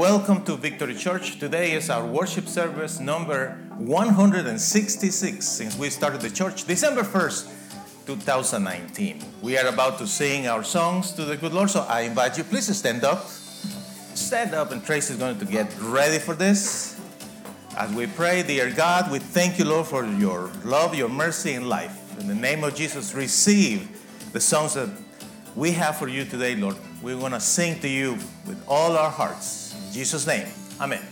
welcome to Victory Church. Today is our worship service number 166 since we started the church December 1st, 2019. We are about to sing our songs to the good Lord, so I invite you, please stand up. Stand up, and Trace is going to get ready for this. As we pray, dear God, we thank you, Lord, for your love, your mercy, and life. In the name of Jesus, receive the songs that we have for you today, Lord. We're going to sing to you with all our hearts. Jesus' name. Amen.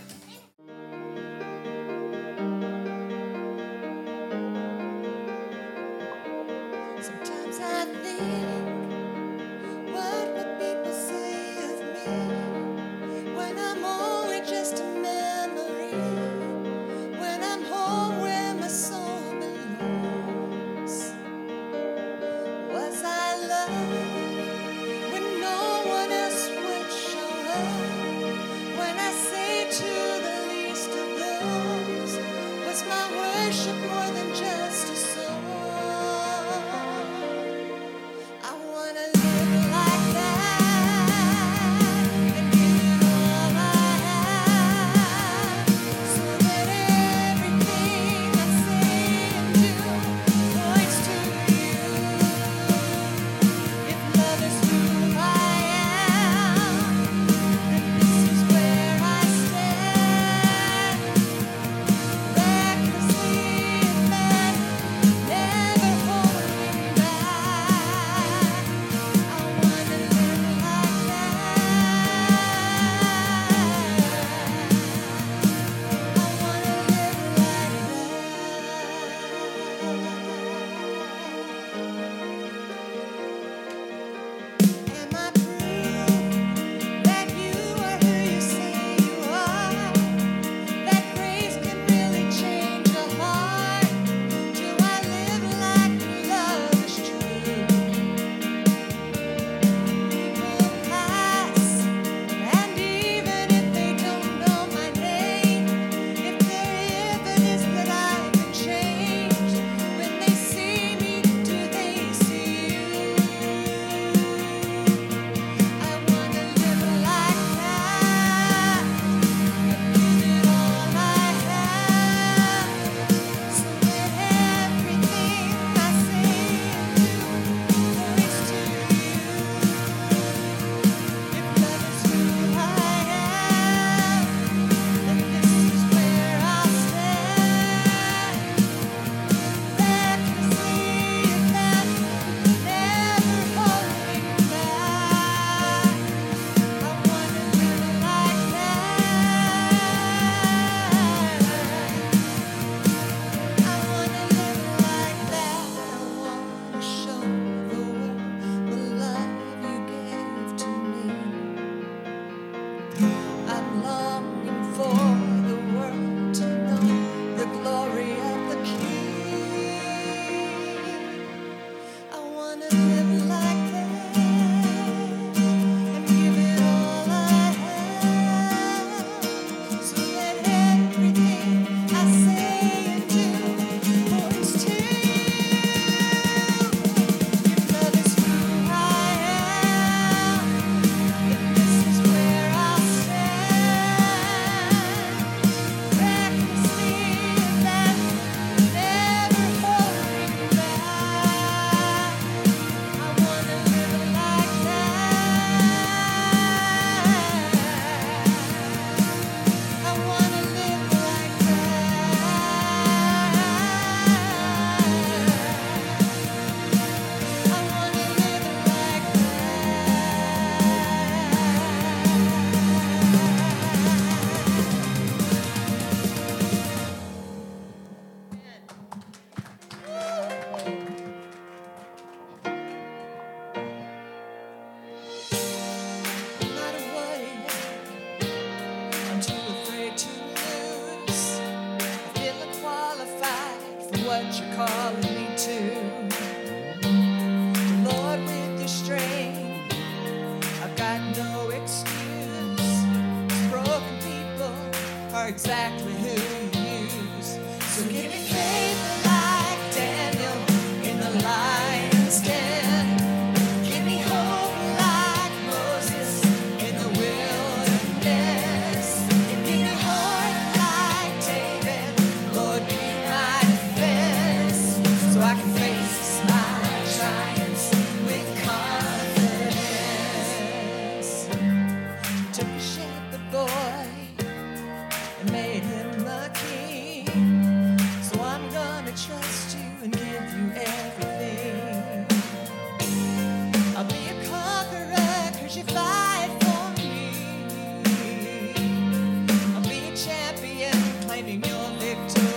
saving your victory.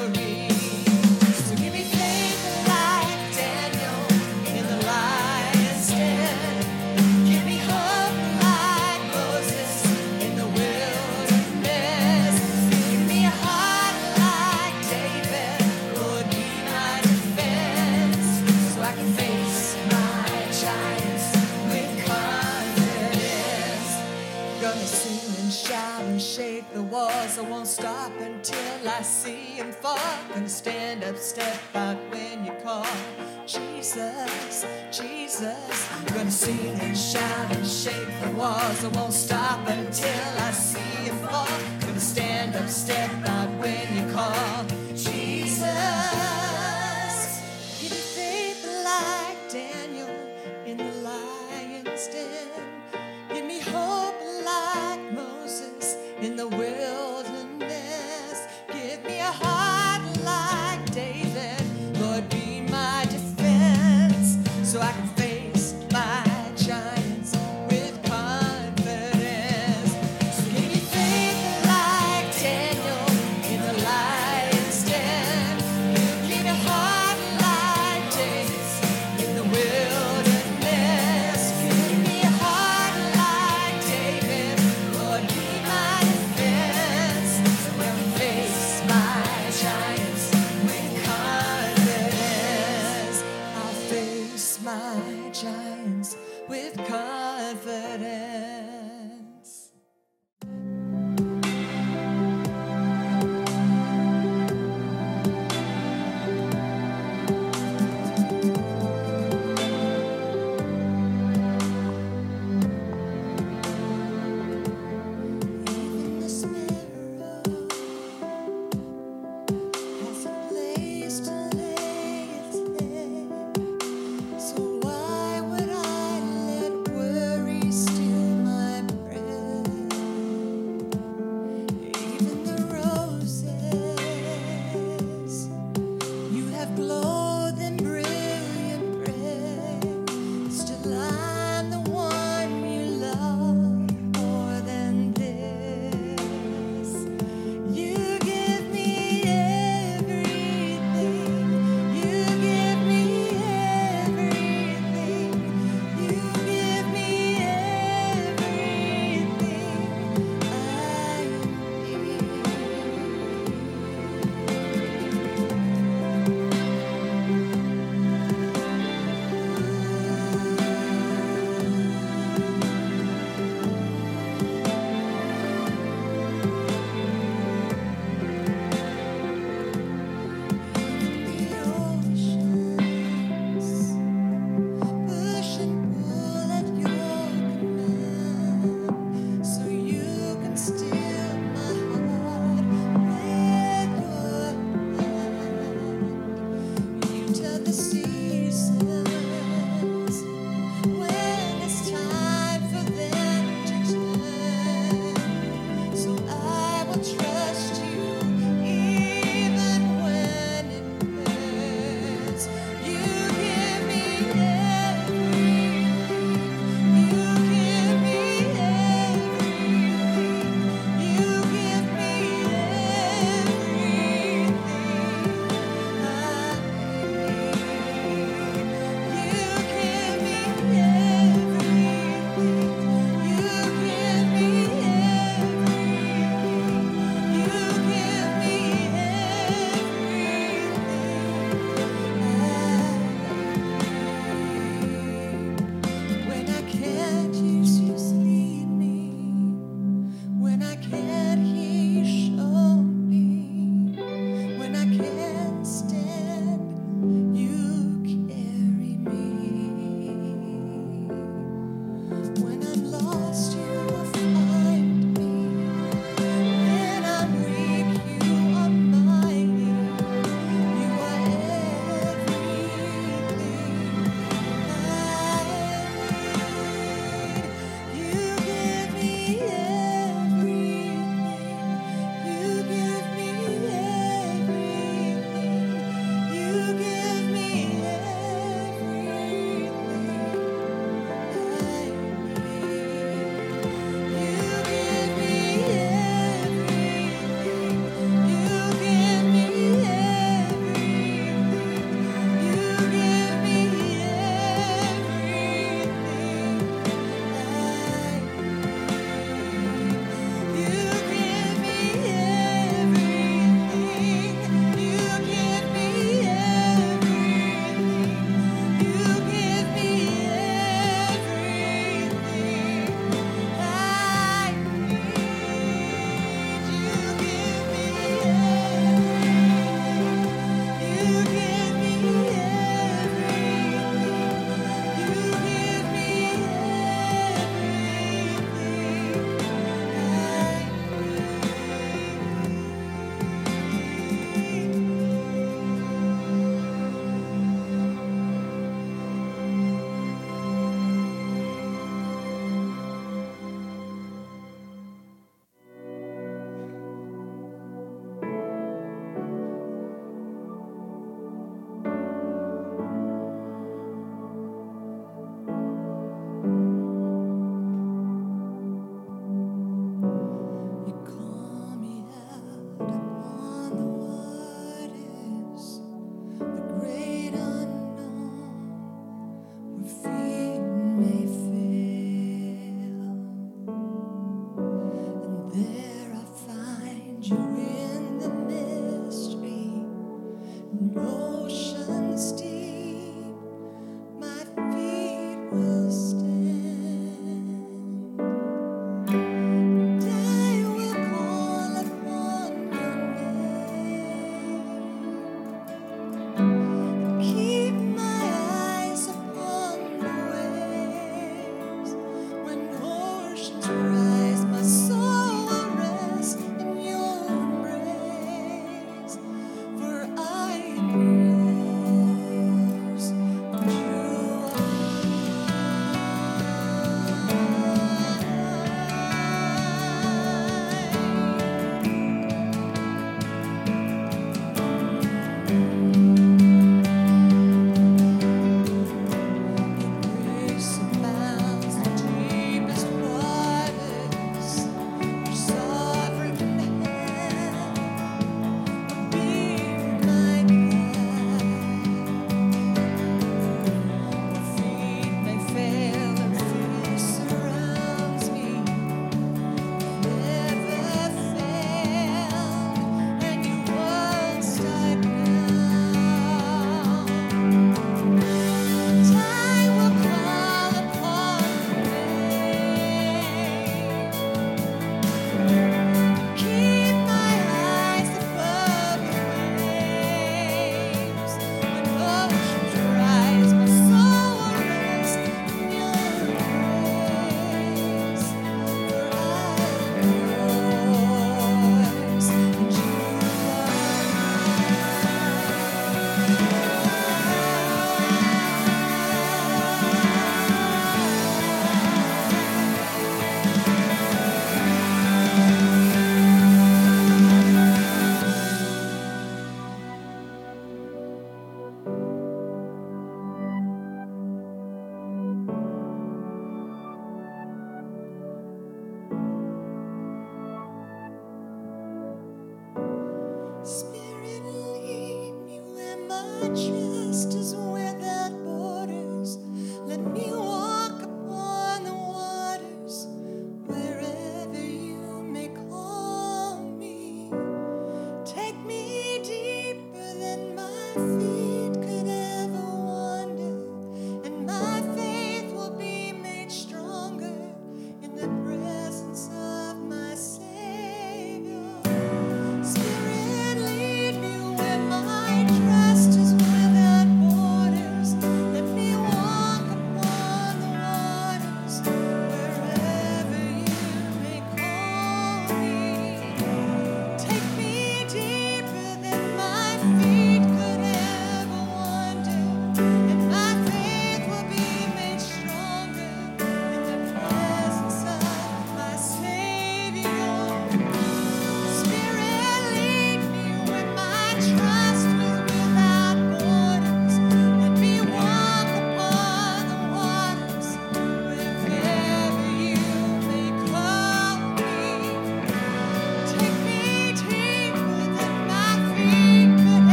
and forth stand up, step back when you call. Jesus, Jesus, I'm gonna sing and shout and shake the walls. I won't stop until I see you fall. I'm gonna stand up, step out when you call. Jesus.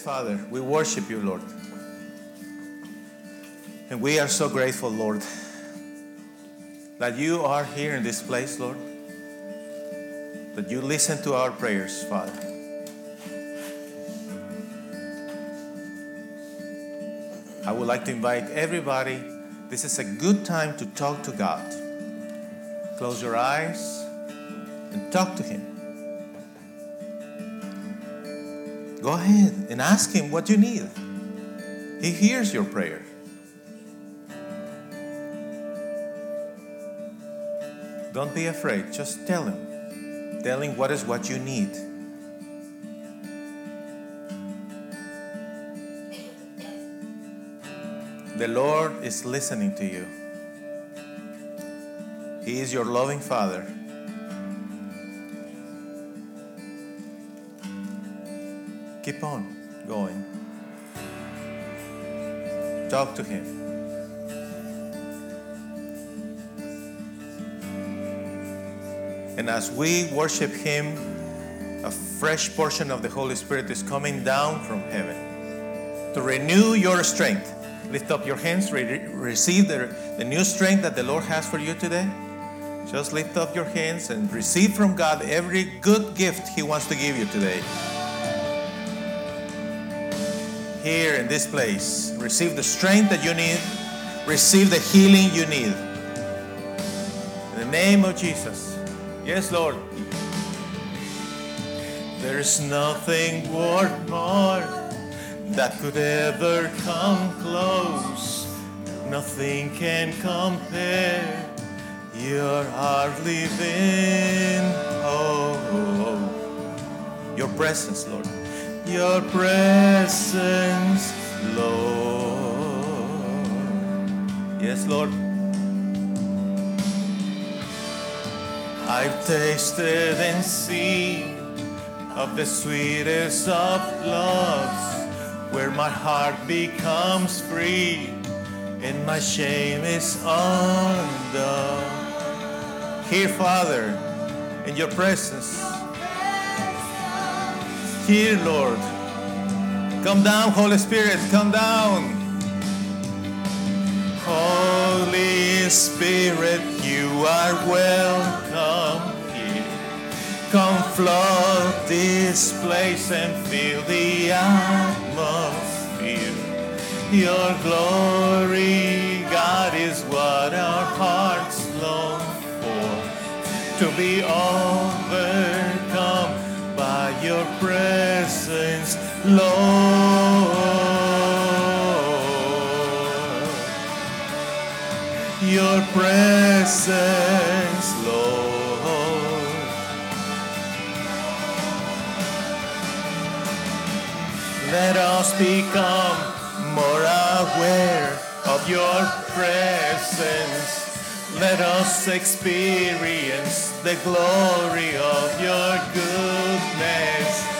Father, we worship you, Lord. And we are so grateful, Lord, that you are here in this place, Lord. That you listen to our prayers, Father. I would like to invite everybody. This is a good time to talk to God. Close your eyes and talk to Him. Go ahead and ask Him what you need. He hears your prayer. Don't be afraid, just tell Him. Tell Him what is what you need. The Lord is listening to you. He is your loving Father. Keep on going. Talk to Him. And as we worship Him, a fresh portion of the Holy Spirit is coming down from heaven to renew your strength. Lift up your hands, re- receive the, the new strength that the Lord has for you today. Just lift up your hands and receive from God every good gift He wants to give you today. Here in this place, receive the strength that you need, receive the healing you need. In the name of Jesus. Yes, Lord. There's nothing worth more that could ever come close. Nothing can compare. You're our living oh, oh, oh, Your presence, Lord. Your presence, Lord. Yes, Lord. I've tasted and seen of the sweetest of loves, where my heart becomes free and my shame is undone. Here, Father, in your presence. Here, Lord. Come down, Holy Spirit, come down. Holy Spirit, you are welcome here. Come flood this place and fill the atmosphere. Your glory, God, is what our hearts long for. To be overcome Lord. Your presence, Lord. Let us become more aware of your presence. Let us experience the glory of your goodness.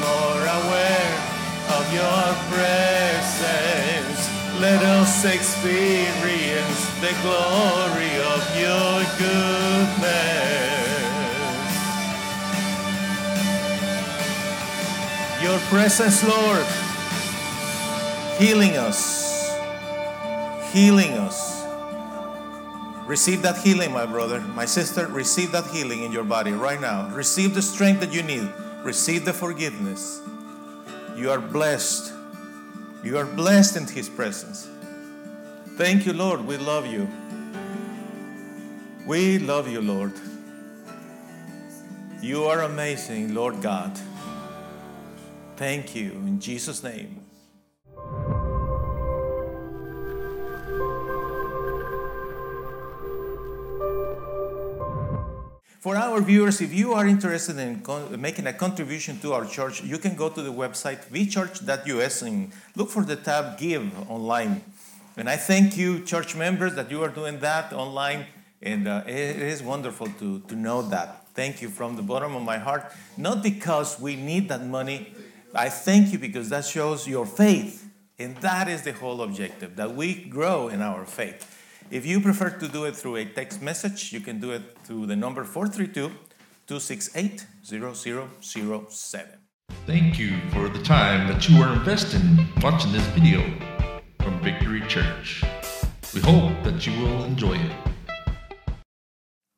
more aware of your presence. Let us experience the glory of your goodness. Your presence, Lord, healing us, healing us. Receive that healing, my brother, my sister. Receive that healing in your body right now. Receive the strength that you need. Receive the forgiveness. You are blessed. You are blessed in His presence. Thank you, Lord. We love you. We love you, Lord. You are amazing, Lord God. Thank you. In Jesus' name. For our viewers, if you are interested in con- making a contribution to our church, you can go to the website vchurch.us and look for the tab Give online. And I thank you, church members, that you are doing that online. And uh, it is wonderful to, to know that. Thank you from the bottom of my heart. Not because we need that money, I thank you because that shows your faith. And that is the whole objective that we grow in our faith. If you prefer to do it through a text message, you can do it through the number 432 268 0007. Thank you for the time that you are investing watching this video from Victory Church. We hope that you will enjoy it.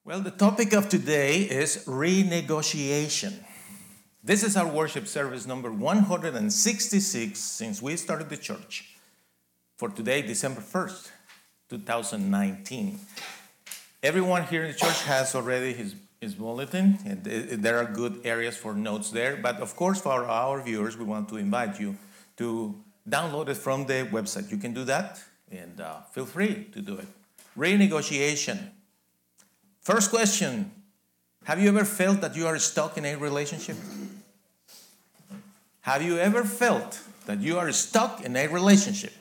Well, the topic of today is renegotiation. This is our worship service number 166 since we started the church. For today, December 1st, 2019. Everyone here in the church has already his, his bulletin, and there are good areas for notes there. But of course, for our viewers, we want to invite you to download it from the website. You can do that, and uh, feel free to do it. Renegotiation. First question Have you ever felt that you are stuck in a relationship? Have you ever felt that you are stuck in a relationship?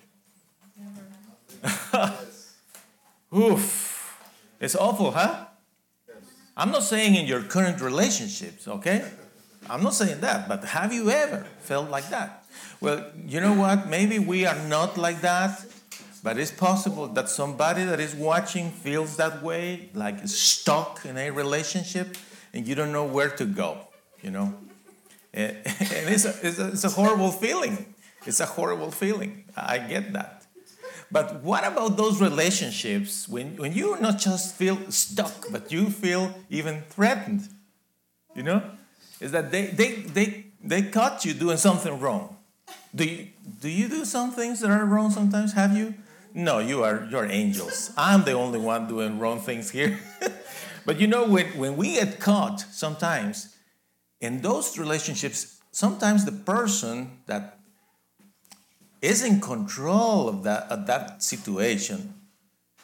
Oof. It's awful, huh? I'm not saying in your current relationships, okay? I'm not saying that, but have you ever felt like that? Well, you know what? Maybe we are not like that, but it's possible that somebody that is watching feels that way, like stuck in a relationship, and you don't know where to go, you know? Eh, and and it's a, it's, a, it's a horrible feeling. It's a horrible feeling. I get that. But what about those relationships when, when you not just feel stuck, but you feel even threatened? You know? Is that they, they, they, they caught you doing something wrong. Do you, do you do some things that are wrong sometimes? Have you? No, you are you're angels. I'm the only one doing wrong things here. but you know, when, when we get caught sometimes in those relationships, sometimes the person that is in control of that, of that situation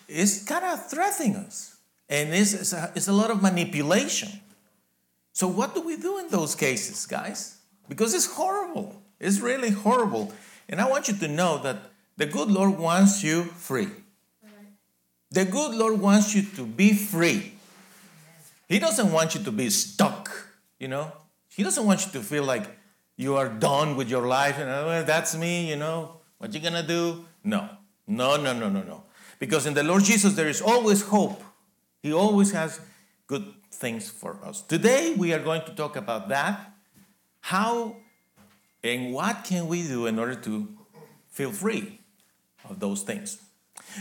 is kind of threatening us. And it's, it's, a, it's a lot of manipulation. So, what do we do in those cases, guys? Because it's horrible. It's really horrible. And I want you to know that the good Lord wants you free. The good Lord wants you to be free. He doesn't want you to be stuck, you know? He doesn't want you to feel like you are done with your life and oh, that's me, you know? What you gonna do? No. No, no, no, no, no. Because in the Lord Jesus there is always hope. He always has good things for us. Today we are going to talk about that. How and what can we do in order to feel free of those things?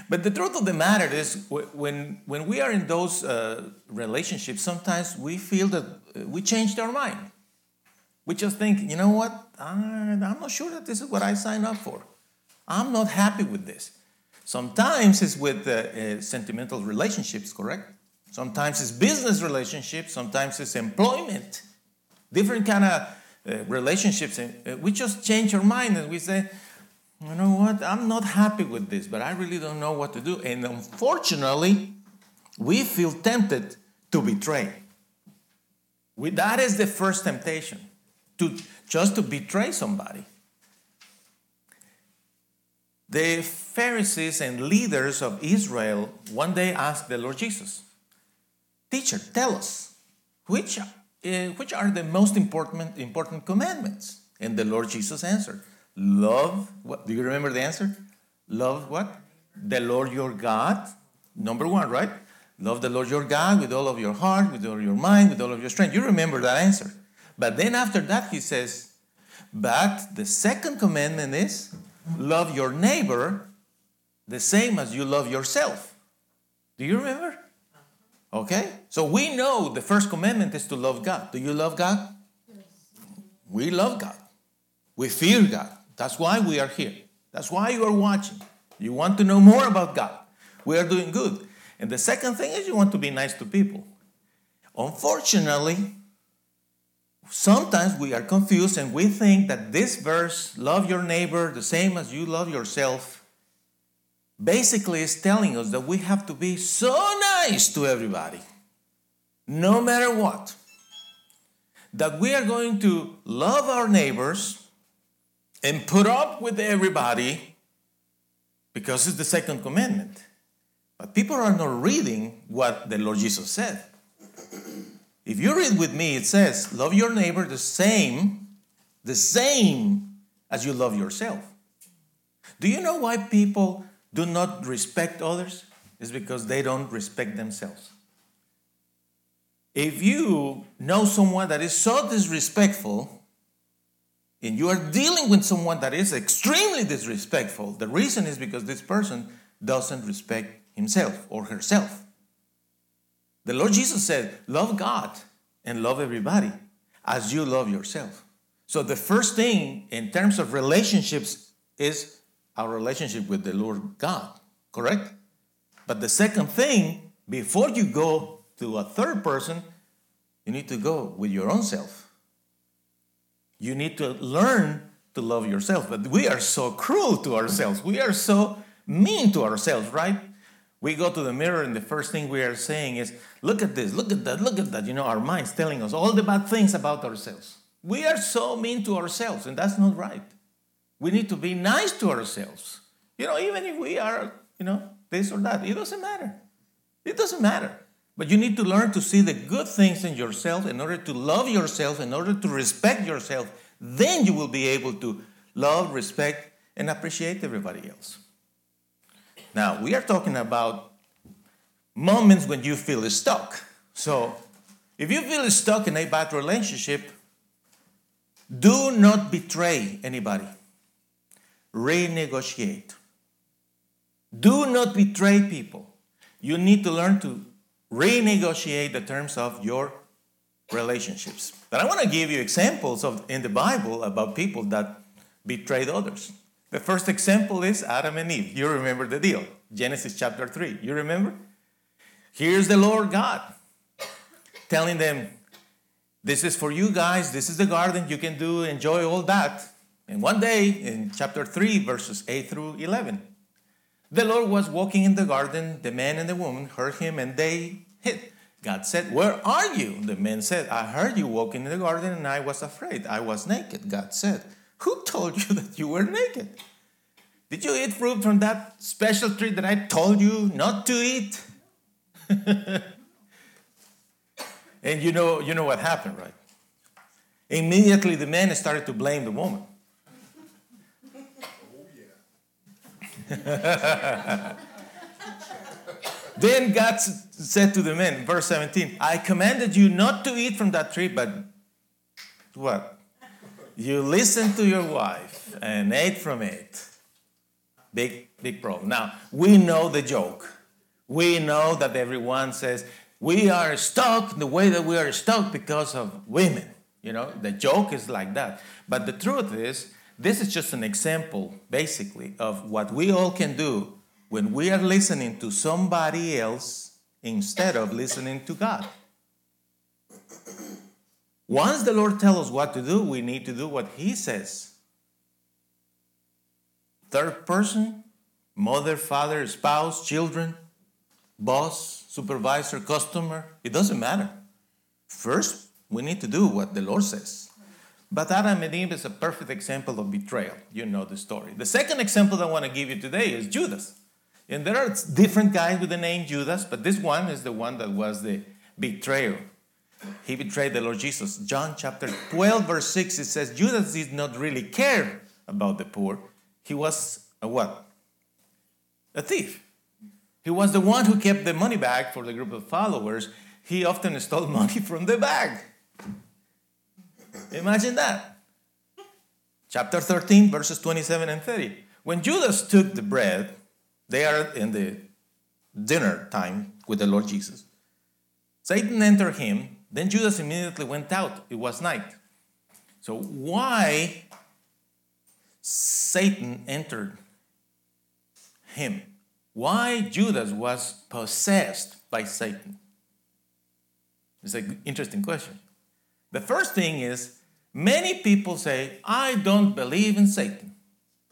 But the truth of the matter is, when, when we are in those uh, relationships, sometimes we feel that uh, we changed our mind. We just think, you know what? I'm not sure that this is what I signed up for. I'm not happy with this. Sometimes it's with uh, uh, sentimental relationships, correct? Sometimes it's business relationships. Sometimes it's employment. Different kind of uh, relationships. Uh, we just change our mind and we say, you know what? I'm not happy with this, but I really don't know what to do. And unfortunately, we feel tempted to betray. We, that is the first temptation, to just to betray somebody. The Pharisees and leaders of Israel one day asked the Lord Jesus, Teacher, tell us, which, uh, which are the most important, important commandments? And the Lord Jesus answered, Love, what? Do you remember the answer? Love what? The Lord your God. Number one, right? Love the Lord your God with all of your heart, with all your mind, with all of your strength. You remember that answer. But then after that, he says, But the second commandment is love your neighbor the same as you love yourself. Do you remember? Okay? So we know the first commandment is to love God. Do you love God? We love God. We fear God. That's why we are here. That's why you are watching. You want to know more about God. We are doing good. And the second thing is you want to be nice to people. Unfortunately, sometimes we are confused and we think that this verse, love your neighbor the same as you love yourself, basically is telling us that we have to be so nice to everybody. no matter what, that we are going to love our neighbors and put up with everybody because it's the second commandment. But people are not reading what the Lord Jesus said. If you read with me, it says, Love your neighbor the same, the same as you love yourself. Do you know why people do not respect others? It's because they don't respect themselves. If you know someone that is so disrespectful, and you are dealing with someone that is extremely disrespectful, the reason is because this person doesn't respect himself or herself. The Lord Jesus said, Love God and love everybody as you love yourself. So, the first thing in terms of relationships is our relationship with the Lord God, correct? But the second thing, before you go to a third person, you need to go with your own self. You need to learn to love yourself. But we are so cruel to ourselves. We are so mean to ourselves, right? We go to the mirror, and the first thing we are saying is, Look at this, look at that, look at that. You know, our mind's telling us all the bad things about ourselves. We are so mean to ourselves, and that's not right. We need to be nice to ourselves. You know, even if we are, you know, this or that, it doesn't matter. It doesn't matter. But you need to learn to see the good things in yourself in order to love yourself, in order to respect yourself. Then you will be able to love, respect, and appreciate everybody else. Now, we are talking about moments when you feel stuck. So, if you feel stuck in a bad relationship, do not betray anybody. Renegotiate. Do not betray people. You need to learn to renegotiate the terms of your relationships. But I want to give you examples of in the Bible about people that betrayed others. The first example is Adam and Eve. You remember the deal. Genesis chapter 3. You remember? Here's the Lord God telling them, This is for you guys. This is the garden. You can do, enjoy all that. And one day in chapter 3, verses 8 through 11, the Lord was walking in the garden. The man and the woman heard him and they hid. God said, Where are you? The man said, I heard you walking in the garden and I was afraid. I was naked. God said, Who told you that you were naked? Did you eat fruit from that special tree that I told you not to eat? and you know, you know what happened, right? Immediately the man started to blame the woman. then God said to the man, verse 17, I commanded you not to eat from that tree, but what? You listened to your wife and ate from it. Big, big problem. Now, we know the joke. We know that everyone says, we are stuck the way that we are stuck because of women. You know, the joke is like that. But the truth is, this is just an example, basically, of what we all can do when we are listening to somebody else instead of listening to God. Once the Lord tells us what to do, we need to do what He says. Third person, mother, father, spouse, children, boss, supervisor, customer, it doesn't matter. First, we need to do what the Lord says. But Adam and Eve is a perfect example of betrayal. You know the story. The second example I want to give you today is Judas. And there are different guys with the name Judas, but this one is the one that was the betrayer. He betrayed the Lord Jesus. John chapter 12, verse 6, it says, Judas did not really care about the poor. He was a what? A thief. He was the one who kept the money bag for the group of followers. He often stole money from the bag. Imagine that. Chapter 13, verses 27 and 30. When Judas took the bread, they are in the dinner time with the Lord Jesus. Satan entered him, then Judas immediately went out. It was night. So, why Satan entered him? Why Judas was possessed by Satan? It's an interesting question. The first thing is many people say, I don't believe in Satan.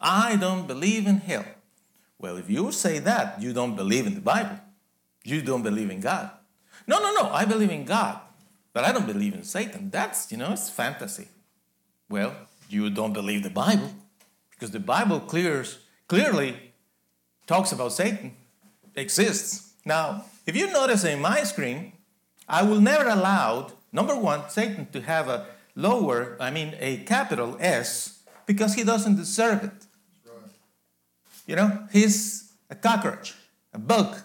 I don't believe in hell. Well, if you say that, you don't believe in the Bible. You don't believe in God. No, no, no, I believe in God, but I don't believe in Satan. That's, you know, it's fantasy. Well, you don't believe the Bible because the Bible clears, clearly talks about Satan exists. Now, if you notice in my screen, I will never allow, number one, Satan to have a lower, I mean, a capital S because he doesn't deserve it. You know, he's a cockroach, a bug.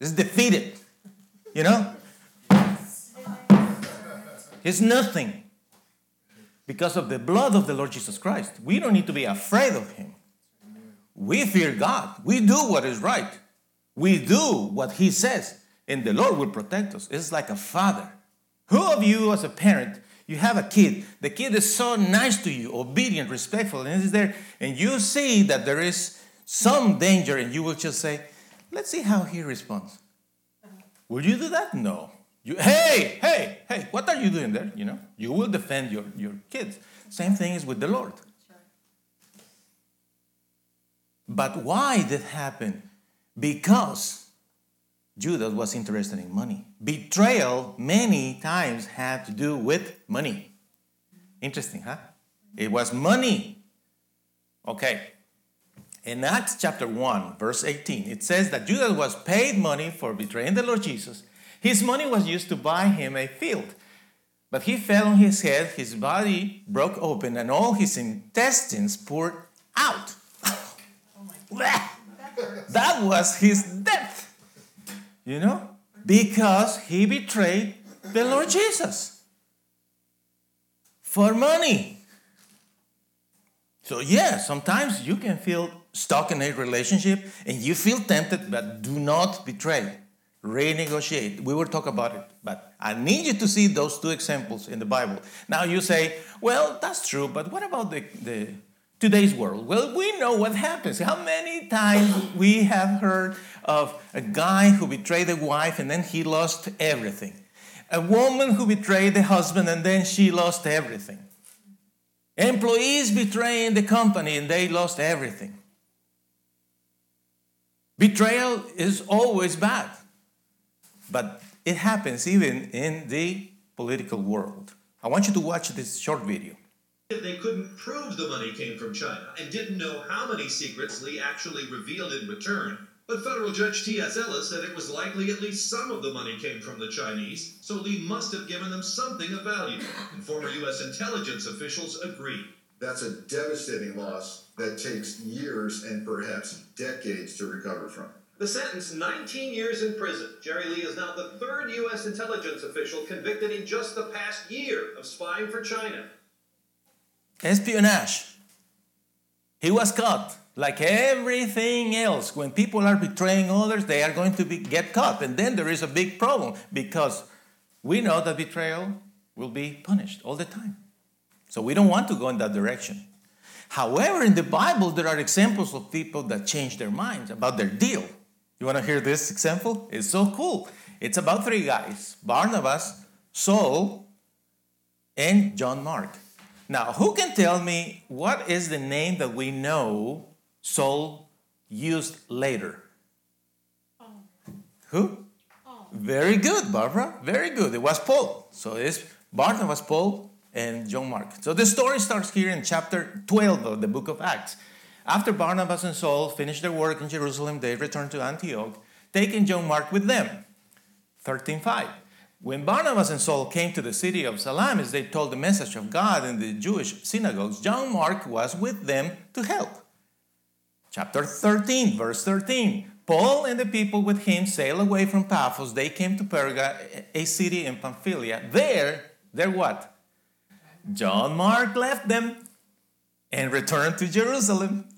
He's defeated. You know? He's nothing. Because of the blood of the Lord Jesus Christ. We don't need to be afraid of him. We fear God. We do what is right. We do what he says. And the Lord will protect us. It's like a father. Who of you, as a parent, you have a kid, the kid is so nice to you, obedient, respectful, and is there, and you see that there is some danger, and you will just say, Let's see how he responds. Will you do that? No. You, hey, hey, hey, what are you doing there? You know, you will defend your, your kids. Same thing is with the Lord. But why did happen? Because Judas was interested in money. Betrayal many times had to do with money. Interesting, huh? It was money. Okay. In Acts chapter 1, verse 18, it says that Judas was paid money for betraying the Lord Jesus. His money was used to buy him a field. But he fell on his head, his body broke open, and all his intestines poured out. Oh that was his death. You know? Because he betrayed the Lord Jesus for money. So, yeah, sometimes you can feel stuck in a relationship and you feel tempted, but do not betray. Renegotiate. We will talk about it, but I need you to see those two examples in the Bible. Now you say, well, that's true, but what about the, the today's world? Well, we know what happens. How many times we have heard of a guy who betrayed a wife and then he lost everything? A woman who betrayed the husband and then she lost everything. Employees betraying the company and they lost everything. Betrayal is always bad, but it happens even in the political world. I want you to watch this short video. They couldn't prove the money came from China and didn't know how many secrets Lee actually revealed in return. But federal judge T.S. Ellis said it was likely at least some of the money came from the Chinese, so Lee must have given them something of value. And former U.S. intelligence officials agreed. That's a devastating loss that takes years and perhaps decades to recover from. The sentence 19 years in prison. Jerry Lee is now the third U.S. intelligence official convicted in just the past year of spying for China. Espionage. He was caught. Like everything else, when people are betraying others, they are going to be, get caught. And then there is a big problem because we know that betrayal will be punished all the time. So we don't want to go in that direction. However, in the Bible, there are examples of people that change their minds about their deal. You want to hear this example? It's so cool. It's about three guys Barnabas, Saul, and John Mark. Now, who can tell me what is the name that we know Saul used later? Who? Paul. Very good, Barbara. Very good. It was Paul. So it's Barnabas, Paul, and John Mark. So the story starts here in chapter 12 of the book of Acts. After Barnabas and Saul finished their work in Jerusalem, they returned to Antioch, taking John Mark with them. 13:5. When Barnabas and Saul came to the city of Salamis, they told the message of God in the Jewish synagogues. John Mark was with them to help. Chapter 13, verse 13. Paul and the people with him sailed away from Paphos. They came to Perga, a city in Pamphylia. There, there what? John Mark left them and returned to Jerusalem.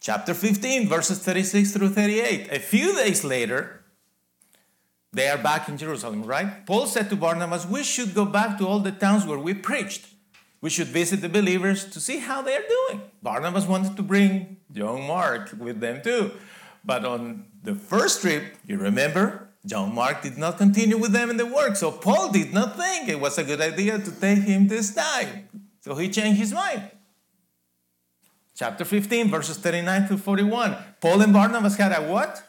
Chapter 15, verses 36 through 38. A few days later, they are back in Jerusalem, right? Paul said to Barnabas, We should go back to all the towns where we preached. We should visit the believers to see how they are doing. Barnabas wanted to bring John Mark with them too. But on the first trip, you remember, John Mark did not continue with them in the work. So Paul did not think it was a good idea to take him this time. So he changed his mind. Chapter 15, verses 39 to 41. Paul and Barnabas had a what?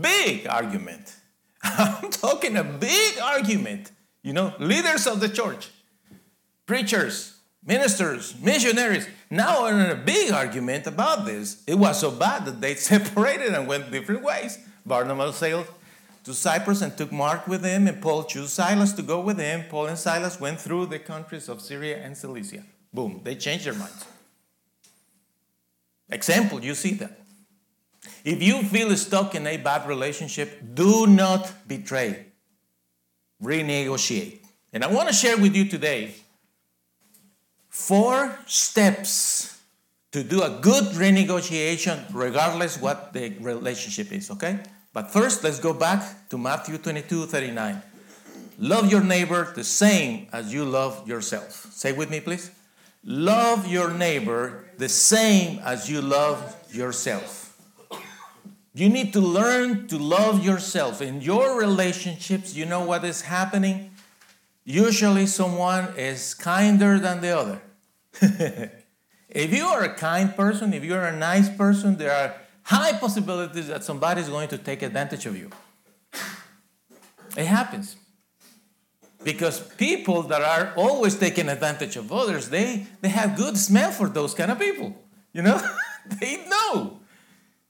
Big argument. I'm talking a big argument. You know, leaders of the church, preachers, ministers, missionaries, now are in a big argument about this. It was so bad that they separated and went different ways. Barnabas sailed to Cyprus and took Mark with him, and Paul chose Silas to go with him. Paul and Silas went through the countries of Syria and Cilicia. Boom, they changed their minds. Example, you see that. If you feel stuck in a bad relationship, do not betray. Renegotiate. And I want to share with you today four steps to do a good renegotiation, regardless what the relationship is, okay? But first, let's go back to Matthew 22 39. Love your neighbor the same as you love yourself. Say with me, please. Love your neighbor the same as you love yourself. You need to learn to love yourself. In your relationships, you know what is happening? Usually, someone is kinder than the other. if you are a kind person, if you're a nice person, there are high possibilities that somebody is going to take advantage of you. It happens. Because people that are always taking advantage of others, they, they have good smell for those kind of people. You know? they know.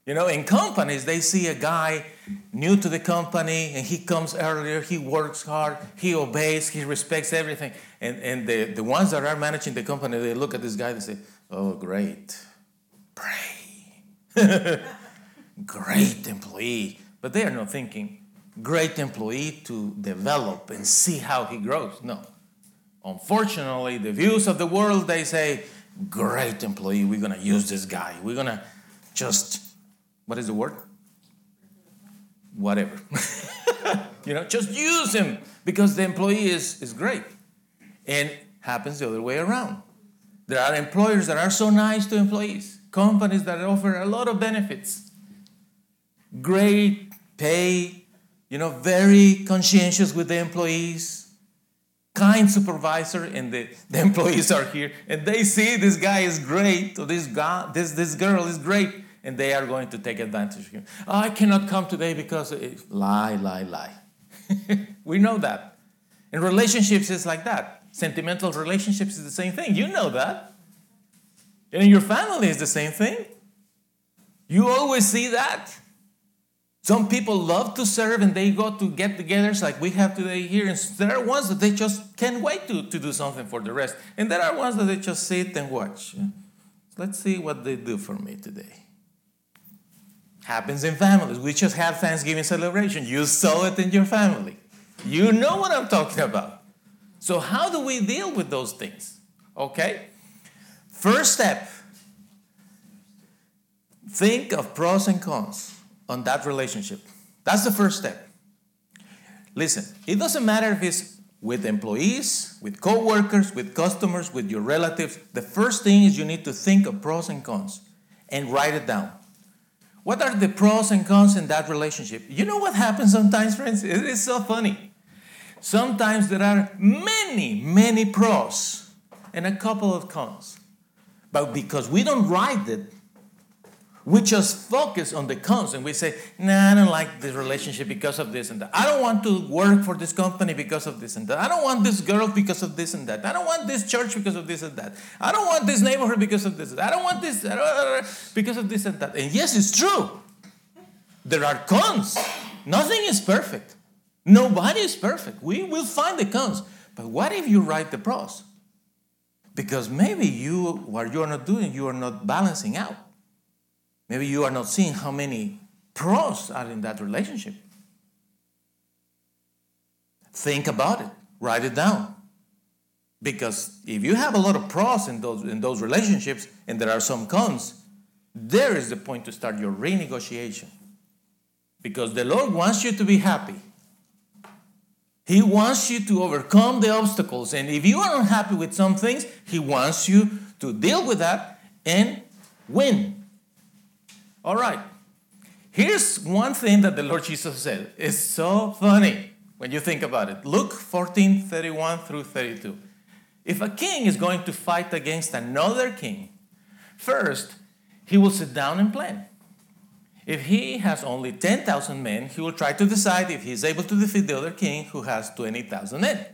You know, in companies, they see a guy new to the company and he comes earlier, he works hard, he obeys, he respects everything. And, and the, the ones that are managing the company, they look at this guy and say, Oh, great. Prey. great employee. But they are not thinking, great employee to develop and see how he grows. No. Unfortunately, the views of the world, they say, great employee, we're going to use this guy. We're going to just what is the word? Whatever. you know, just use him because the employee is, is great. And happens the other way around. There are employers that are so nice to employees, companies that offer a lot of benefits, great pay, you know, very conscientious with the employees, kind supervisor, and the, the employees are here, and they see this guy is great, or this guy, this, this girl is great, and they are going to take advantage of you. Oh, I cannot come today because it, lie, lie, lie. we know that. In relationships, it's like that. Sentimental relationships is the same thing. You know that. And in your family, is the same thing. You always see that. Some people love to serve and they go to get togethers like we have today here. And there are ones that they just can't wait to, to do something for the rest. And there are ones that they just sit and watch. Let's see what they do for me today. Happens in families. We just had Thanksgiving celebration. You saw it in your family. You know what I'm talking about. So, how do we deal with those things? Okay? First step think of pros and cons on that relationship. That's the first step. Listen, it doesn't matter if it's with employees, with co-workers, with customers, with your relatives. The first thing is you need to think of pros and cons and write it down. What are the pros and cons in that relationship? You know what happens sometimes, friends? It is so funny. Sometimes there are many, many pros and a couple of cons. But because we don't write it, we just focus on the cons and we say, nah, I don't like this relationship because of this and that. I don't want to work for this company because of this and that. I don't want this girl because of this and that. I don't want this church because of this and that. I don't want this neighborhood because of this. I don't want this because of this and that. And yes, it's true. There are cons. Nothing is perfect. Nobody is perfect. We will find the cons. But what if you write the pros? Because maybe you, what you are not doing, you are not balancing out. Maybe you are not seeing how many pros are in that relationship. Think about it, write it down. Because if you have a lot of pros in those, in those relationships and there are some cons, there is the point to start your renegotiation. Because the Lord wants you to be happy. He wants you to overcome the obstacles. And if you are unhappy with some things, He wants you to deal with that and win. All right. Here's one thing that the Lord Jesus said. It's so funny when you think about it. Luke 14 31 through 32. If a king is going to fight against another king, first, he will sit down and plan. If he has only 10,000 men, he will try to decide if he's able to defeat the other king who has 20,000 men.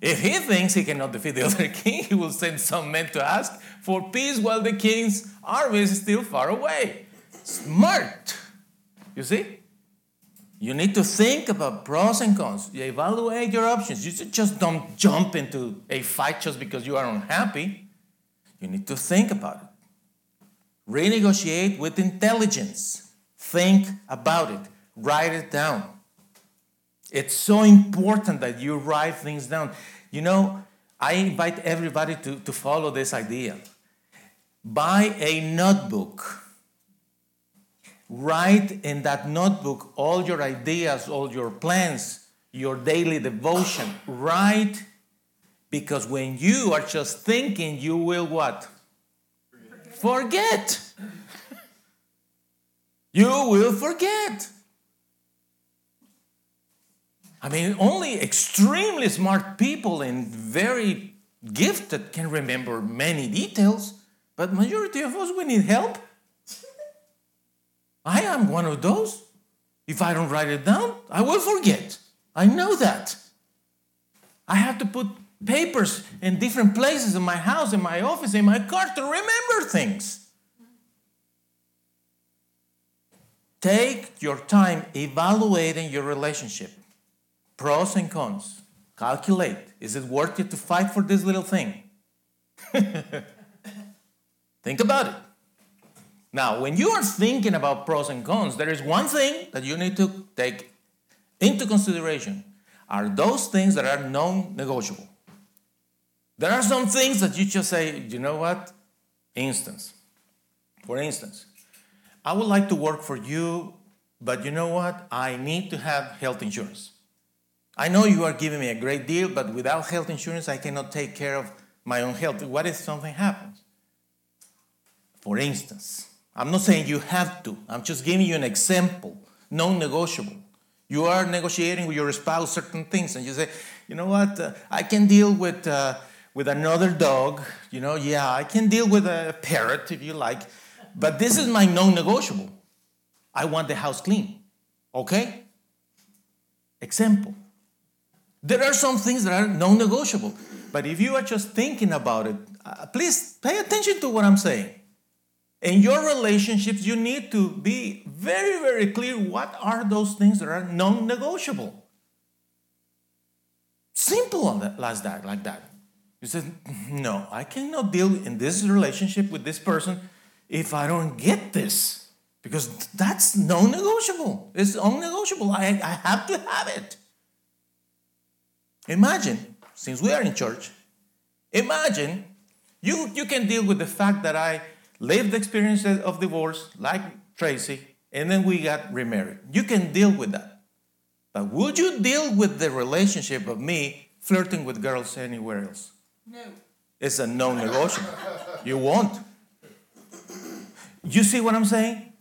If he thinks he cannot defeat the other king, he will send some men to ask for peace while the king's army is still far away. Smart. You see? You need to think about pros and cons. You evaluate your options. You just don't jump into a fight just because you are unhappy. You need to think about it. Renegotiate with intelligence. Think about it. Write it down. It's so important that you write things down. You know, I invite everybody to, to follow this idea. Buy a notebook. Write in that notebook all your ideas, all your plans, your daily devotion. Write because when you are just thinking, you will what? Forget. you will forget. I mean, only extremely smart people and very gifted can remember many details, but majority of us we need help. I am one of those. If I don't write it down, I will forget. I know that. I have to put papers in different places in my house, in my office, in my car to remember things. Take your time evaluating your relationship, pros and cons. Calculate is it worth it to fight for this little thing? Think about it. Now, when you are thinking about pros and cons, there is one thing that you need to take into consideration are those things that are non negotiable. There are some things that you just say, you know what? Instance. For instance, I would like to work for you, but you know what? I need to have health insurance. I know you are giving me a great deal, but without health insurance, I cannot take care of my own health. What if something happens? For instance, I'm not saying you have to, I'm just giving you an example, non negotiable. You are negotiating with your spouse certain things, and you say, you know what, uh, I can deal with, uh, with another dog, you know, yeah, I can deal with a parrot if you like, but this is my non negotiable. I want the house clean, okay? Example. There are some things that are non negotiable, but if you are just thinking about it, uh, please pay attention to what I'm saying. In your relationships, you need to be very, very clear what are those things that are non negotiable. Simple as that, like that. You said, No, I cannot deal in this relationship with this person if I don't get this. Because that's non negotiable. It's unnegotiable. I, I have to have it. Imagine, since we are in church, imagine you, you can deal with the fact that I lived the experience of divorce like Tracy, and then we got remarried. You can deal with that. But would you deal with the relationship of me flirting with girls anywhere else? No. It's a non negotiable. You won't. You see what I'm saying?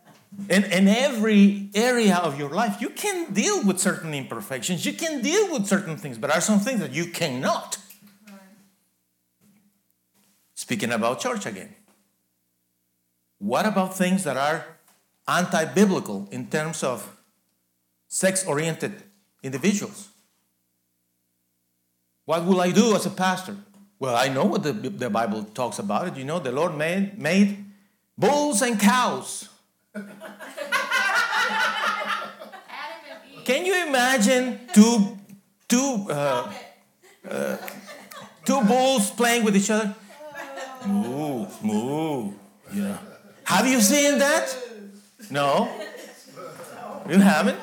In, in every area of your life, you can deal with certain imperfections. You can deal with certain things, but there are some things that you cannot. Speaking about church again. What about things that are anti biblical in terms of sex oriented individuals? What will I do as a pastor? Well, I know what the, the Bible talks about it. You know, the Lord made, made bulls and cows. Can you imagine two, two, uh, uh, two bulls playing with each other? Moo, moo. Yeah. Have you seen that? No? You haven't?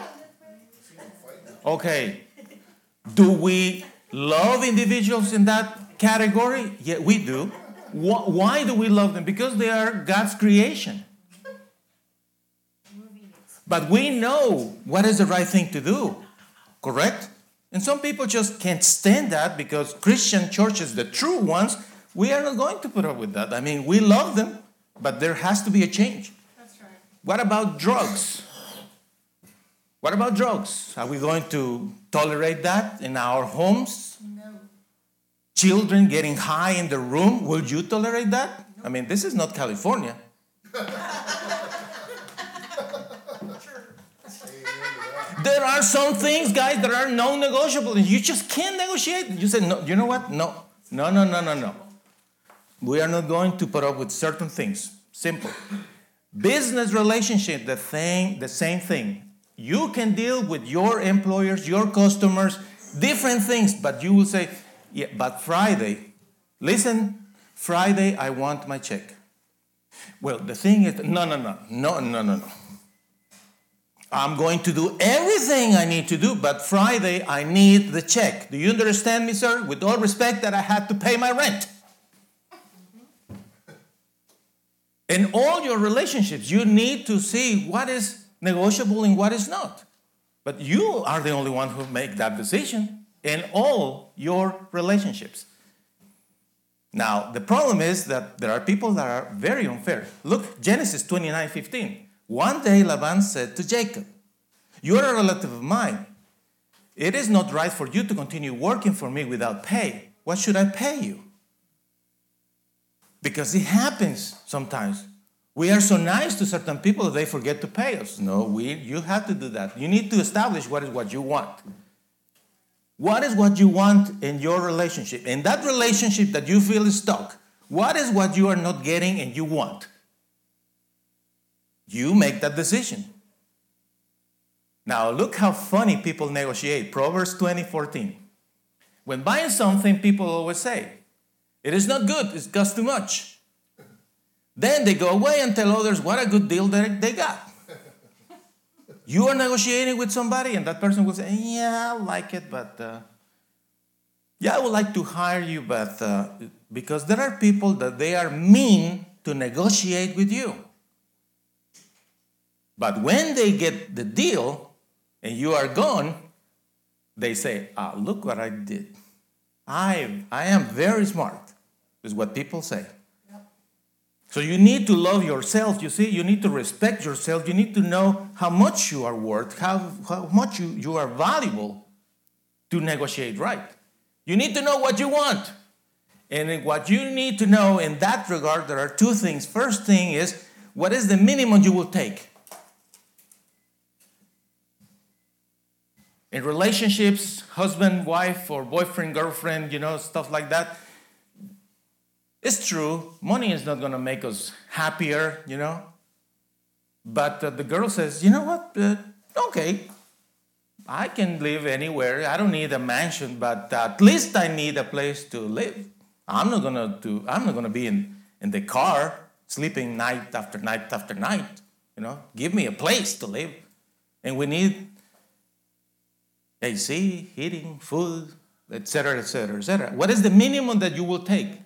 Okay. Do we love individuals in that category? Yeah, we do. Why do we love them? Because they are God's creation. But we know what is the right thing to do, correct? And some people just can't stand that because Christian churches, the true ones, we are not going to put up with that. I mean, we love them, but there has to be a change. That's right. What about drugs? What about drugs? Are we going to tolerate that in our homes? No. Children getting high in the room, will you tolerate that? I mean, this is not California. There are some things, guys, that are non-negotiable, you just can't negotiate. You say, no, you know what? No, no, no, no, no, no. We are not going to put up with certain things. Simple. Business relationship, the thing, the same thing. You can deal with your employers, your customers, different things, but you will say, yeah, but Friday, listen, Friday I want my check. Well, the thing is, no, no, no, no, no, no, no. I'm going to do everything I need to do, but Friday I need the check. Do you understand me, sir? With all respect, that I had to pay my rent. In all your relationships, you need to see what is negotiable and what is not. But you are the only one who make that decision in all your relationships. Now, the problem is that there are people that are very unfair. Look, Genesis 29 15. One day Laban said to Jacob, You are a relative of mine. It is not right for you to continue working for me without pay. What should I pay you? Because it happens sometimes. We are so nice to certain people that they forget to pay us. No, we, you have to do that. You need to establish what is what you want. What is what you want in your relationship? In that relationship that you feel is stuck, what is what you are not getting and you want? You make that decision. Now, look how funny people negotiate. Proverbs 20 14. When buying something, people always say, It is not good, it costs too much. Then they go away and tell others what a good deal they, they got. You are negotiating with somebody, and that person will say, Yeah, I like it, but uh, yeah, I would like to hire you, but uh, because there are people that they are mean to negotiate with you. But when they get the deal and you are gone, they say, ah, look what I did. I, I am very smart, is what people say. So you need to love yourself, you see, you need to respect yourself, you need to know how much you are worth, how, how much you, you are valuable to negotiate right. You need to know what you want. And what you need to know in that regard, there are two things. First thing is, what is the minimum you will take? In relationships, husband, wife, or boyfriend, girlfriend, you know, stuff like that, it's true, money is not going to make us happier, you know. But uh, the girl says, you know what? Uh, okay, I can live anywhere. I don't need a mansion, but at least I need a place to live. I'm not gonna do. I'm not gonna be in in the car sleeping night after night after night. You know, give me a place to live, and we need AC, heating, food, etc., etc., etc. What is the minimum that you will take?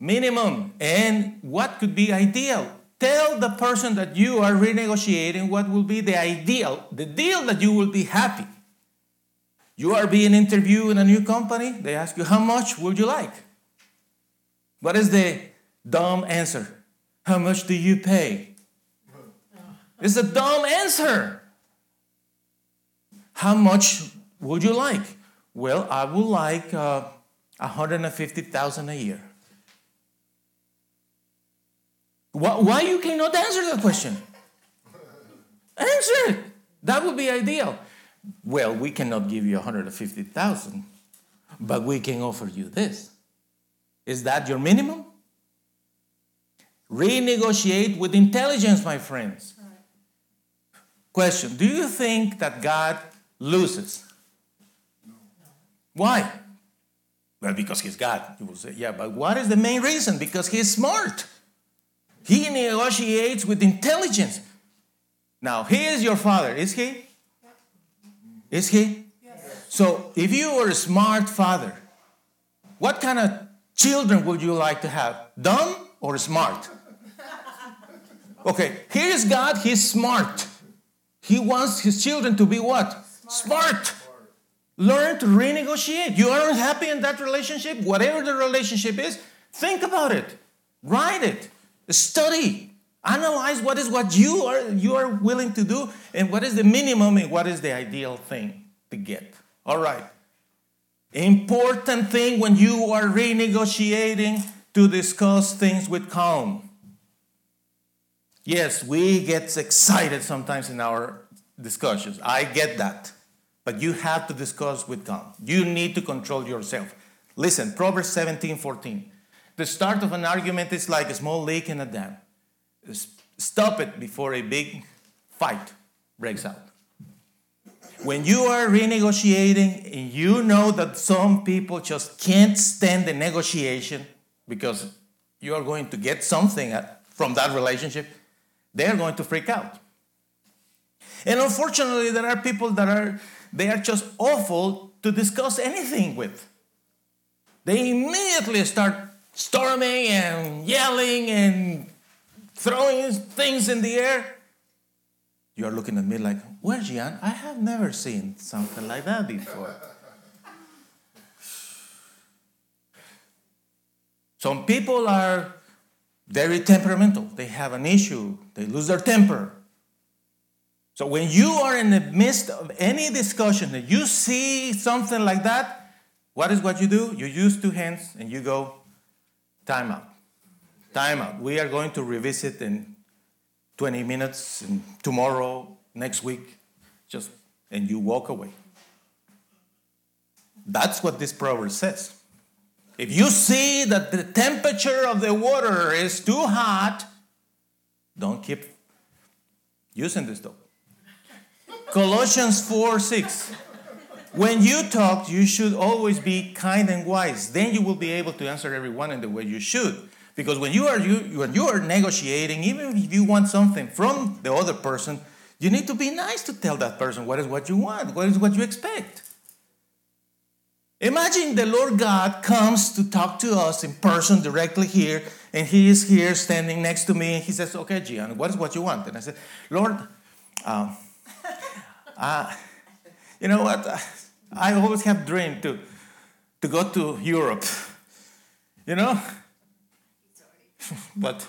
Minimum, and what could be ideal? Tell the person that you are renegotiating what will be the ideal, the deal that you will be happy. You are being interviewed in a new company, they ask you, How much would you like? What is the dumb answer? How much do you pay? It's a dumb answer. How much would you like? Well, I would like uh, 150,000 a year. Why, why you cannot answer that question? Answer it. That would be ideal. Well, we cannot give you 150,000, but we can offer you this. Is that your minimum? Renegotiate with intelligence, my friends. Question Do you think that God loses? Why? Well, because he's God. You will say, yeah, but what is the main reason? Because he's smart. He negotiates with intelligence. Now, he is your father, is he? Is he? So, if you were a smart father, what kind of children would you like to have? Dumb or smart? Okay, here is God, he's smart. He wants his children to be what? Smart. Learn to renegotiate. You are unhappy in that relationship, whatever the relationship is, think about it. Write it. Study. Analyze what is what you are you are willing to do and what is the minimum and what is the ideal thing to get. All right. Important thing when you are renegotiating to discuss things with calm. Yes, we get excited sometimes in our discussions. I get that. But you have to discuss with calm. You need to control yourself. Listen, Proverbs 17 14. The start of an argument is like a small leak in a dam. Stop it before a big fight breaks out. When you are renegotiating and you know that some people just can't stand the negotiation because you are going to get something from that relationship, they're going to freak out. And unfortunately, there are people that are they are just awful to discuss anything with. They immediately start storming and yelling and throwing things in the air. You are looking at me like, where, Gian? I have never seen something like that before. Some people are very temperamental. They have an issue, they lose their temper. So when you are in the midst of any discussion and you see something like that, what is what you do? You use two hands and you go, time out. Time out. We are going to revisit in 20 minutes and tomorrow, next week. Just and you walk away. That's what this proverb says. If you see that the temperature of the water is too hot, don't keep using this stove. Colossians 4 6. When you talk, you should always be kind and wise. Then you will be able to answer everyone in the way you should. Because when you are you when you are negotiating, even if you want something from the other person, you need to be nice to tell that person what is what you want, what is what you expect. Imagine the Lord God comes to talk to us in person directly here, and He is here standing next to me, and He says, Okay, Gian, what is what you want? And I said, Lord, um, uh, you know what? I always have dreamed to, to go to Europe, you know? But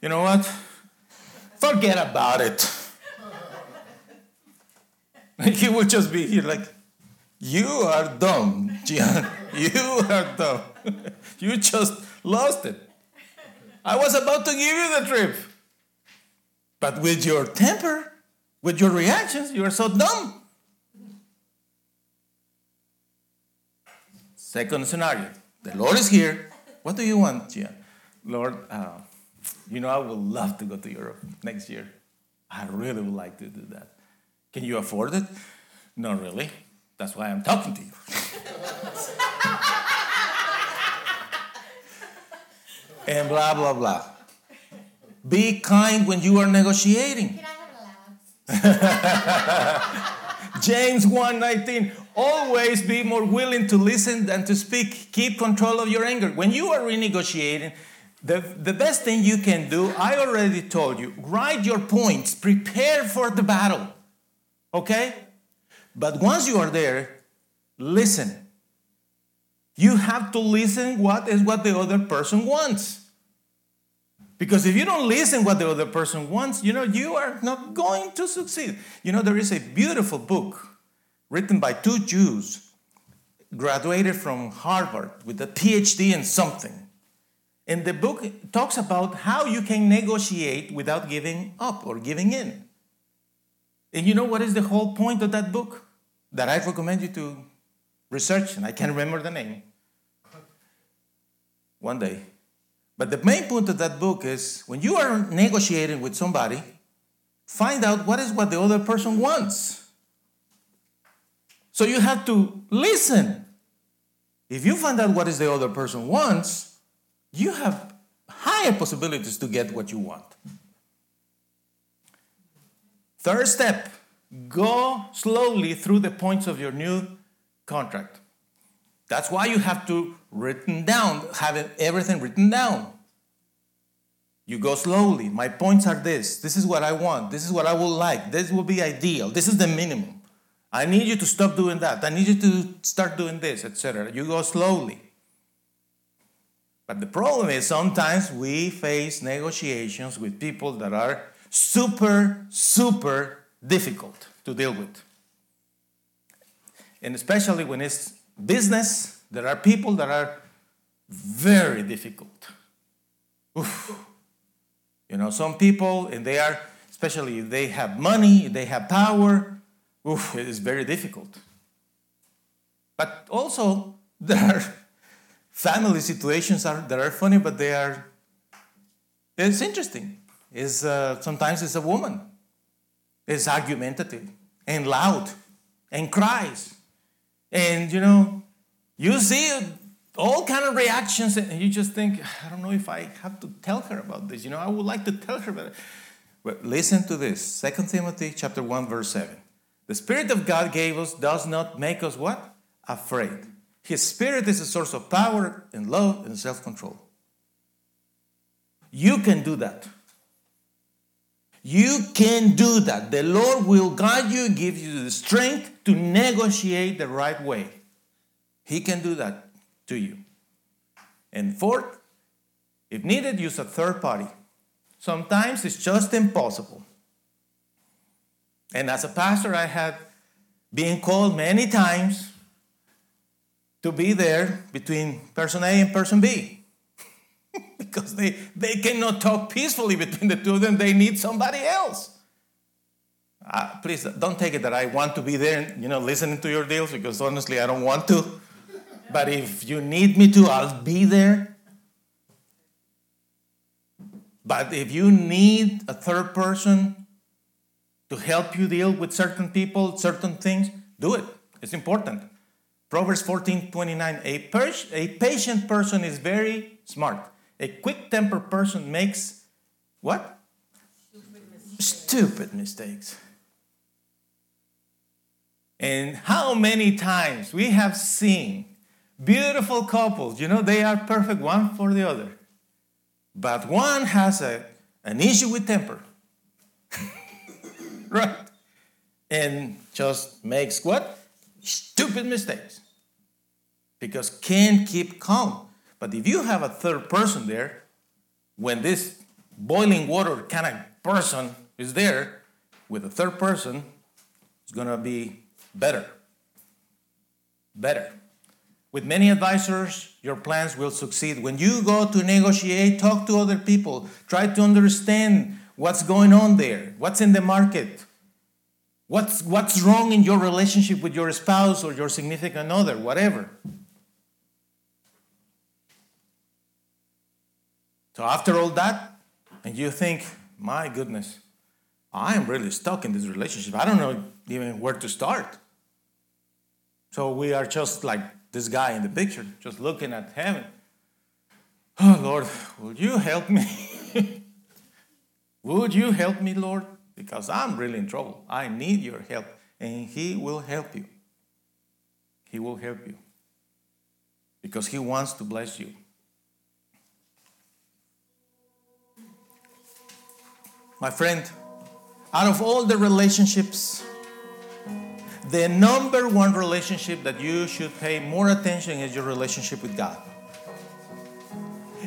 you know what? Forget about it. he would just be here like, you are dumb, Gian. You are dumb. you just lost it. I was about to give you the trip. But with your temper, with your reactions, you are so dumb. Second scenario the Lord is here. What do you want, Gian? Lord, uh, you know, I would love to go to Europe next year. I really would like to do that. Can you afford it? Not really. That's why I'm talking to you. and blah, blah, blah. Be kind when you are negotiating. James 1:19 always be more willing to listen than to speak. Keep control of your anger. When you are renegotiating the, the best thing you can do i already told you write your points prepare for the battle okay? But once you are there listen. You have to listen what is what the other person wants because if you don't listen what the other person wants, you know, you are not going to succeed. You know, there is a beautiful book written by two Jews, graduated from Harvard with a PhD in something. And the book talks about how you can negotiate without giving up or giving in. And you know what is the whole point of that book? That I recommend you to research, and I can't remember the name. One day. But the main point of that book is when you are negotiating with somebody, find out what is what the other person wants. So you have to listen. If you find out what is the other person wants, you have higher possibilities to get what you want. Third step, go slowly through the points of your new contract. That's why you have to written down, have everything written down. You go slowly. My points are this. This is what I want. This is what I would like. This will be ideal. This is the minimum. I need you to stop doing that. I need you to start doing this, etc. You go slowly. But the problem is sometimes we face negotiations with people that are super, super difficult to deal with. And especially when it's business, there are people that are very difficult. Oof. You know, some people, and they are especially if they have money, if they have power, oof, it is very difficult. But also, there are family situations are, that are funny, but they are, it's interesting. Is uh, sometimes it's a woman, is argumentative and loud and cries. And you know, you see all kind of reactions and you just think, I don't know if I have to tell her about this. You know, I would like to tell her, but, but listen to this. 2 Timothy chapter 1, verse 7. The Spirit of God gave us does not make us what? Afraid. His Spirit is a source of power and love and self-control. You can do that. You can do that. The Lord will guide you, give you the strength to negotiate the right way. He can do that to you. And fourth, if needed, use a third party. Sometimes it's just impossible. And as a pastor, I have been called many times to be there between person A and person B because they, they cannot talk peacefully between the two of them. They need somebody else. Uh, please don't take it that I want to be there, you know, listening to your deals because honestly, I don't want to. But if you need me to, I'll be there. But if you need a third person to help you deal with certain people, certain things, do it. It's important. Proverbs 14 29. A, per- a patient person is very smart. A quick tempered person makes what? Stupid mistakes. And how many times we have seen beautiful couples, you know, they are perfect one for the other. But one has a, an issue with temper. right? And just makes what? Stupid mistakes. Because can't keep calm. But if you have a third person there, when this boiling water kind of person is there with a third person, it's gonna be better. Better. With many advisors, your plans will succeed. When you go to negotiate, talk to other people, try to understand what's going on there, what's in the market, what's, what's wrong in your relationship with your spouse or your significant other, whatever. So, after all that, and you think, my goodness, I am really stuck in this relationship. I don't know even where to start. So, we are just like this guy in the picture, just looking at heaven. Oh, Lord, will you help me? Would you help me, Lord? Because I'm really in trouble. I need your help. And He will help you. He will help you. Because He wants to bless you. My friend, out of all the relationships, the number one relationship that you should pay more attention is your relationship with God.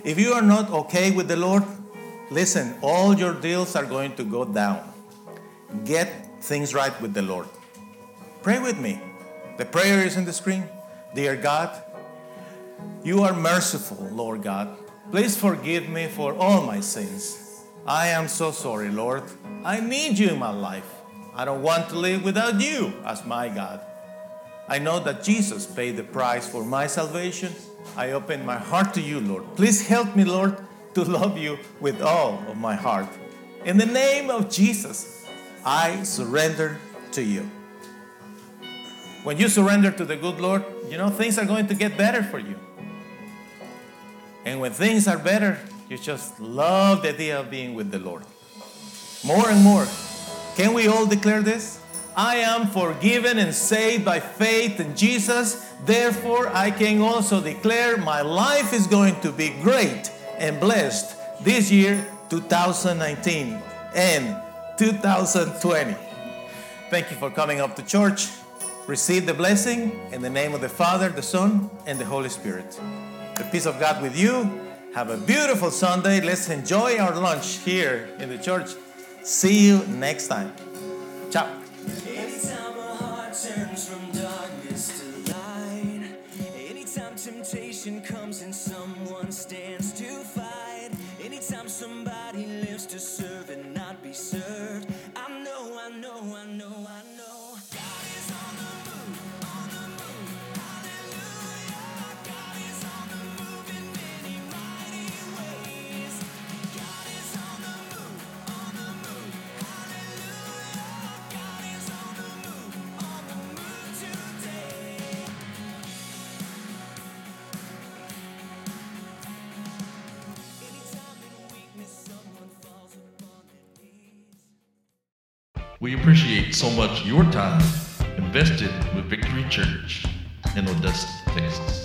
If you are not okay with the Lord, listen, all your deals are going to go down. Get things right with the Lord. Pray with me. The prayer is in the screen. Dear God, you are merciful, Lord God. Please forgive me for all my sins. I am so sorry, Lord. I need you in my life. I don't want to live without you as my God. I know that Jesus paid the price for my salvation. I open my heart to you, Lord. Please help me, Lord, to love you with all of my heart. In the name of Jesus, I surrender to you. When you surrender to the good Lord, you know things are going to get better for you. And when things are better, you just love the idea of being with the Lord. More and more. Can we all declare this? I am forgiven and saved by faith in Jesus. Therefore, I can also declare my life is going to be great and blessed this year, 2019 and 2020. Thank you for coming up to church. Receive the blessing in the name of the Father, the Son, and the Holy Spirit. The peace of God with you. Have a beautiful Sunday. Let's enjoy our lunch here in the church. See you next time. Ciao. We appreciate so much your time invested with Victory Church in Odessa, Texas.